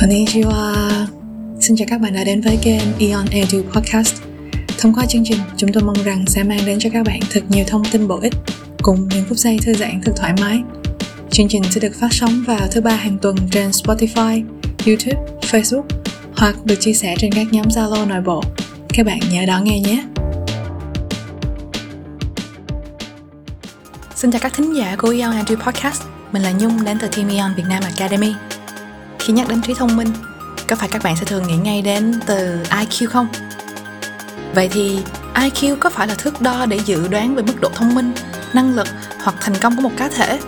Konnichiwa Xin chào các bạn đã đến với kênh Eon Edu Podcast Thông qua chương trình, chúng tôi mong rằng sẽ mang đến cho các bạn thật nhiều thông tin bổ ích cùng những phút giây thư giãn thật thoải mái. Chương trình sẽ được phát sóng vào thứ ba hàng tuần trên Spotify, YouTube, Facebook hoặc được chia sẻ trên các nhóm Zalo nội bộ. Các bạn nhớ đón nghe nhé! Xin chào các thính giả của Eon Edu Podcast Mình là Nhung đến từ Team Eon Việt Nam Academy khi nhắc đến trí thông minh có phải các bạn sẽ thường nghĩ ngay đến từ IQ không? Vậy thì IQ có phải là thước đo để dự đoán về mức độ thông minh, năng lực hoặc thành công của một cá thể?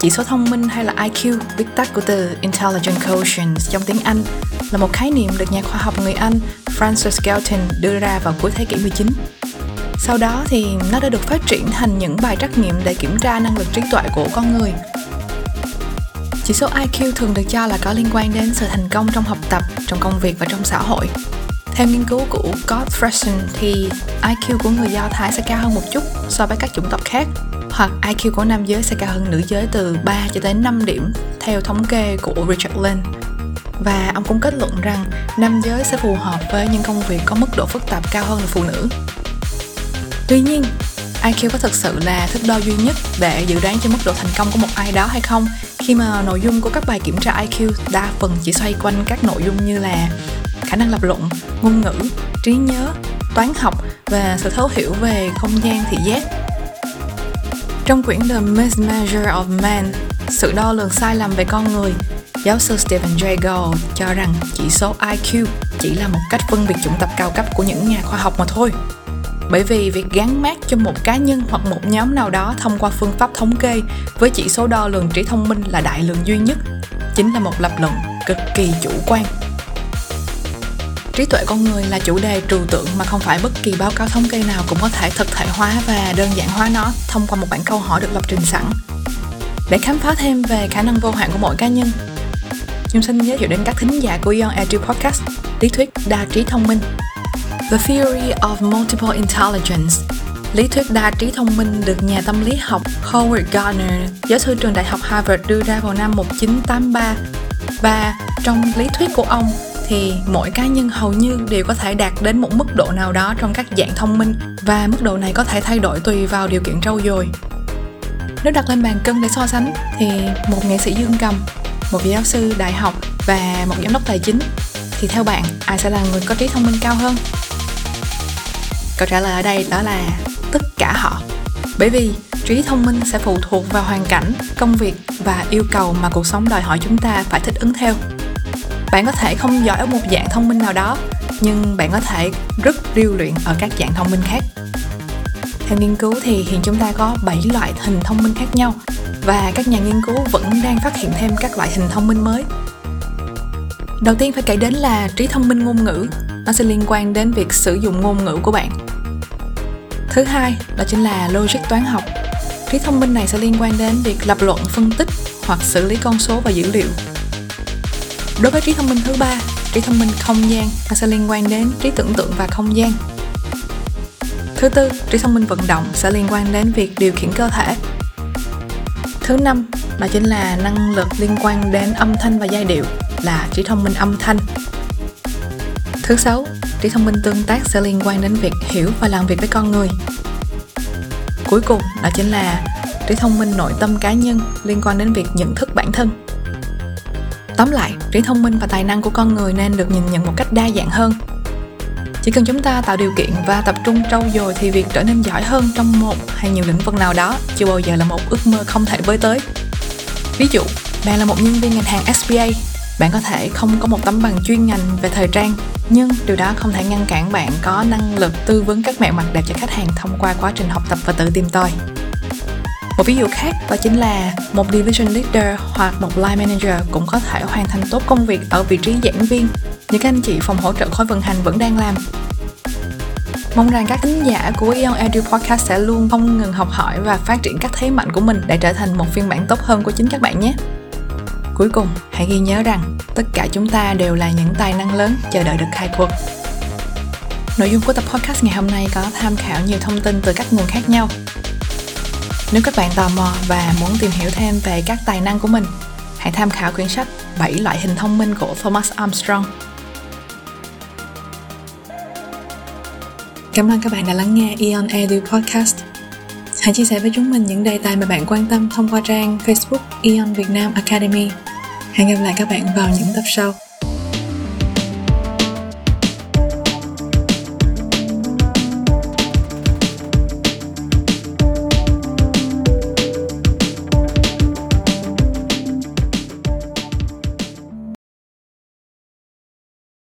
Chỉ số thông minh hay là IQ, viết tắt của từ Intelligent Quotient trong tiếng Anh, là một khái niệm được nhà khoa học người Anh Francis Galton đưa ra vào cuối thế kỷ 19. Sau đó thì nó đã được phát triển thành những bài trắc nghiệm để kiểm tra năng lực trí tuệ của con người – chỉ số IQ thường được cho là có liên quan đến sự thành công trong học tập, trong công việc và trong xã hội. Theo nghiên cứu của Gottfredson, thì IQ của người Do Thái sẽ cao hơn một chút so với các chủng tộc khác hoặc IQ của nam giới sẽ cao hơn nữ giới từ 3 cho đến 5 điểm theo thống kê của Richard Lynn. Và ông cũng kết luận rằng nam giới sẽ phù hợp với những công việc có mức độ phức tạp cao hơn là phụ nữ. Tuy nhiên, IQ có thực sự là thước đo duy nhất để dự đoán cho mức độ thành công của một ai đó hay không khi mà nội dung của các bài kiểm tra IQ đa phần chỉ xoay quanh các nội dung như là khả năng lập luận, ngôn ngữ, trí nhớ, toán học và sự thấu hiểu về không gian thị giác. Trong quyển The Mismeasure of Man, sự đo lường sai lầm về con người, giáo sư Stephen Jay Gould cho rằng chỉ số IQ chỉ là một cách phân biệt chủng tập cao cấp của những nhà khoa học mà thôi bởi vì việc gắn mát cho một cá nhân hoặc một nhóm nào đó thông qua phương pháp thống kê với chỉ số đo lường trí thông minh là đại lượng duy nhất, chính là một lập luận cực kỳ chủ quan. Trí tuệ con người là chủ đề trừu tượng mà không phải bất kỳ báo cáo thống kê nào cũng có thể thực thể hóa và đơn giản hóa nó thông qua một bản câu hỏi được lập trình sẵn. Để khám phá thêm về khả năng vô hạn của mỗi cá nhân Nhung xin giới thiệu đến các thính giả của Young Edu Podcast, lý thuyết đa trí thông minh. The Theory of Multiple Intelligence Lý thuyết đa trí thông minh được nhà tâm lý học Howard Gardner, giáo sư trường đại học Harvard đưa ra vào năm 1983. Và trong lý thuyết của ông thì mỗi cá nhân hầu như đều có thể đạt đến một mức độ nào đó trong các dạng thông minh và mức độ này có thể thay đổi tùy vào điều kiện trau dồi. Nếu đặt lên bàn cân để so sánh thì một nghệ sĩ dương cầm, một giáo sư đại học và một giám đốc tài chính thì theo bạn ai sẽ là người có trí thông minh cao hơn? Câu trả lời ở đây đó là tất cả họ. Bởi vì trí thông minh sẽ phụ thuộc vào hoàn cảnh, công việc và yêu cầu mà cuộc sống đòi hỏi chúng ta phải thích ứng theo. Bạn có thể không giỏi ở một dạng thông minh nào đó, nhưng bạn có thể rất điêu luyện ở các dạng thông minh khác. Theo nghiên cứu thì hiện chúng ta có 7 loại hình thông minh khác nhau và các nhà nghiên cứu vẫn đang phát hiện thêm các loại hình thông minh mới. Đầu tiên phải kể đến là trí thông minh ngôn ngữ. Nó sẽ liên quan đến việc sử dụng ngôn ngữ của bạn thứ hai đó chính là logic toán học. Trí thông minh này sẽ liên quan đến việc lập luận, phân tích hoặc xử lý con số và dữ liệu. Đối với trí thông minh thứ ba, trí thông minh không gian, nó sẽ liên quan đến trí tưởng tượng và không gian. Thứ tư, trí thông minh vận động sẽ liên quan đến việc điều khiển cơ thể. Thứ năm, đó chính là năng lực liên quan đến âm thanh và giai điệu, là trí thông minh âm thanh. Thứ sáu trí thông minh tương tác sẽ liên quan đến việc hiểu và làm việc với con người. Cuối cùng, đó chính là trí thông minh nội tâm cá nhân liên quan đến việc nhận thức bản thân. Tóm lại, trí thông minh và tài năng của con người nên được nhìn nhận một cách đa dạng hơn. Chỉ cần chúng ta tạo điều kiện và tập trung trau dồi thì việc trở nên giỏi hơn trong một hay nhiều lĩnh vực nào đó chưa bao giờ là một ước mơ không thể với tới. Ví dụ, bạn là một nhân viên ngân hàng SBA bạn có thể không có một tấm bằng chuyên ngành về thời trang, nhưng điều đó không thể ngăn cản bạn có năng lực tư vấn các mẹo mặc đẹp cho khách hàng thông qua quá trình học tập và tự tìm tòi. Một ví dụ khác đó chính là một division leader hoặc một line manager cũng có thể hoàn thành tốt công việc ở vị trí giảng viên. Như các anh chị phòng hỗ trợ khối vận hành vẫn đang làm. Mong rằng các thính giả của Eon Edu Podcast sẽ luôn không ngừng học hỏi và phát triển các thế mạnh của mình để trở thành một phiên bản tốt hơn của chính các bạn nhé. Cuối cùng, hãy ghi nhớ rằng tất cả chúng ta đều là những tài năng lớn chờ đợi được khai quật. Nội dung của tập podcast ngày hôm nay có tham khảo nhiều thông tin từ các nguồn khác nhau. Nếu các bạn tò mò và muốn tìm hiểu thêm về các tài năng của mình, hãy tham khảo quyển sách 7 loại hình thông minh của Thomas Armstrong. Cảm ơn các bạn đã lắng nghe Eon Edu Podcast. Hãy chia sẻ với chúng mình những đề tài mà bạn quan tâm thông qua trang Facebook Eon Việt Nam Academy. Hẹn gặp lại các bạn vào những tập sau.